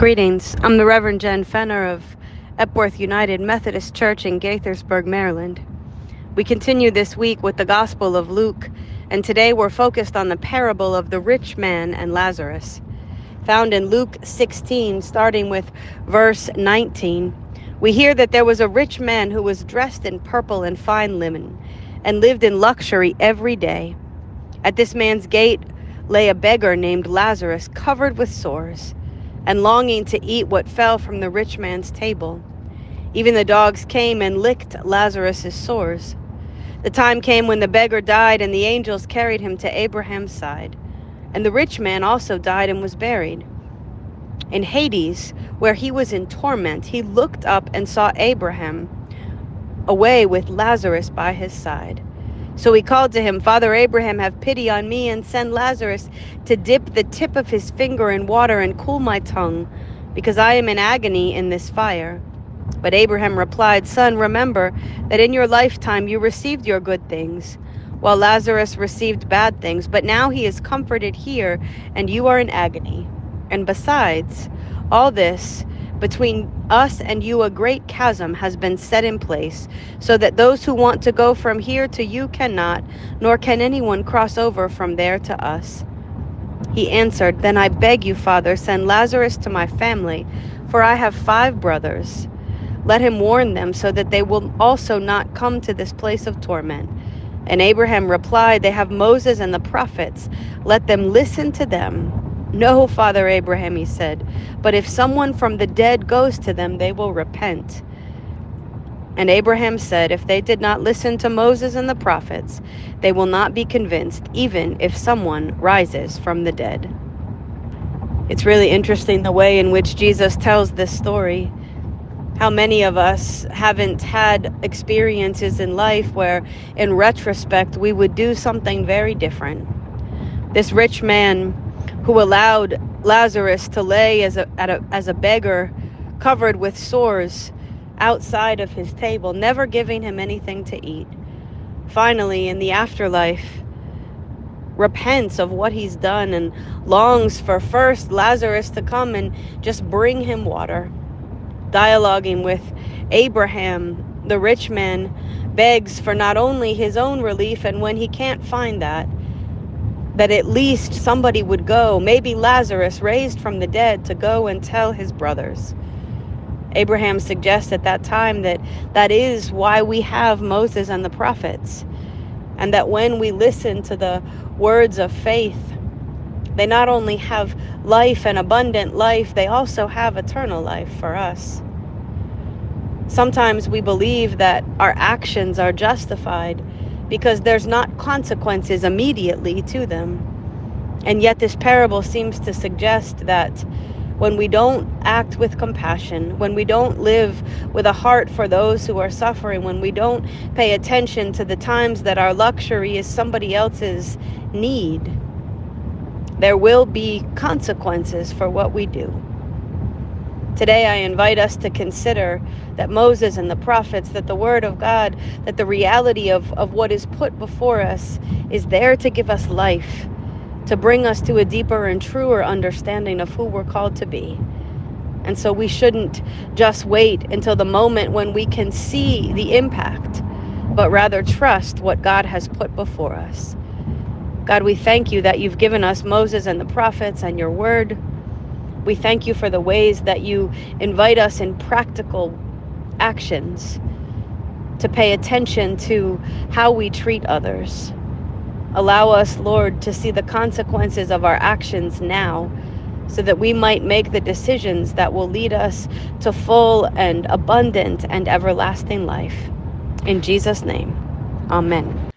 Greetings. I'm the Reverend Jen Fenner of Epworth United Methodist Church in Gaithersburg, Maryland. We continue this week with the Gospel of Luke, and today we're focused on the parable of the rich man and Lazarus. Found in Luke 16, starting with verse 19, we hear that there was a rich man who was dressed in purple and fine linen and lived in luxury every day. At this man's gate lay a beggar named Lazarus, covered with sores and longing to eat what fell from the rich man's table. Even the dogs came and licked Lazarus's sores. The time came when the beggar died, and the angels carried him to Abraham's side. And the rich man also died and was buried. In Hades, where he was in torment, he looked up and saw Abraham away with Lazarus by his side. So he called to him, Father Abraham, have pity on me and send Lazarus to dip the tip of his finger in water and cool my tongue, because I am in agony in this fire. But Abraham replied, Son, remember that in your lifetime you received your good things, while Lazarus received bad things, but now he is comforted here, and you are in agony. And besides all this, between us and you, a great chasm has been set in place, so that those who want to go from here to you cannot, nor can anyone cross over from there to us. He answered, Then I beg you, Father, send Lazarus to my family, for I have five brothers. Let him warn them, so that they will also not come to this place of torment. And Abraham replied, They have Moses and the prophets. Let them listen to them. No, Father Abraham, he said, but if someone from the dead goes to them, they will repent. And Abraham said, If they did not listen to Moses and the prophets, they will not be convinced, even if someone rises from the dead. It's really interesting the way in which Jesus tells this story. How many of us haven't had experiences in life where, in retrospect, we would do something very different. This rich man who allowed Lazarus to lay as a, a, as a beggar covered with sores outside of his table, never giving him anything to eat. Finally, in the afterlife, repents of what he's done and longs for first Lazarus to come and just bring him water. Dialoguing with Abraham, the rich man begs for not only his own relief, and when he can't find that, that at least somebody would go, maybe Lazarus raised from the dead, to go and tell his brothers. Abraham suggests at that time that that is why we have Moses and the prophets, and that when we listen to the words of faith, they not only have life and abundant life, they also have eternal life for us. Sometimes we believe that our actions are justified because there's not consequences immediately to them. And yet, this parable seems to suggest that when we don't act with compassion, when we don't live with a heart for those who are suffering, when we don't pay attention to the times that our luxury is somebody else's need, there will be consequences for what we do. Today, I invite us to consider that Moses and the prophets, that the Word of God, that the reality of, of what is put before us is there to give us life, to bring us to a deeper and truer understanding of who we're called to be. And so we shouldn't just wait until the moment when we can see the impact, but rather trust what God has put before us. God, we thank you that you've given us Moses and the prophets and your word. We thank you for the ways that you invite us in practical actions to pay attention to how we treat others. Allow us, Lord, to see the consequences of our actions now so that we might make the decisions that will lead us to full and abundant and everlasting life. In Jesus' name, amen.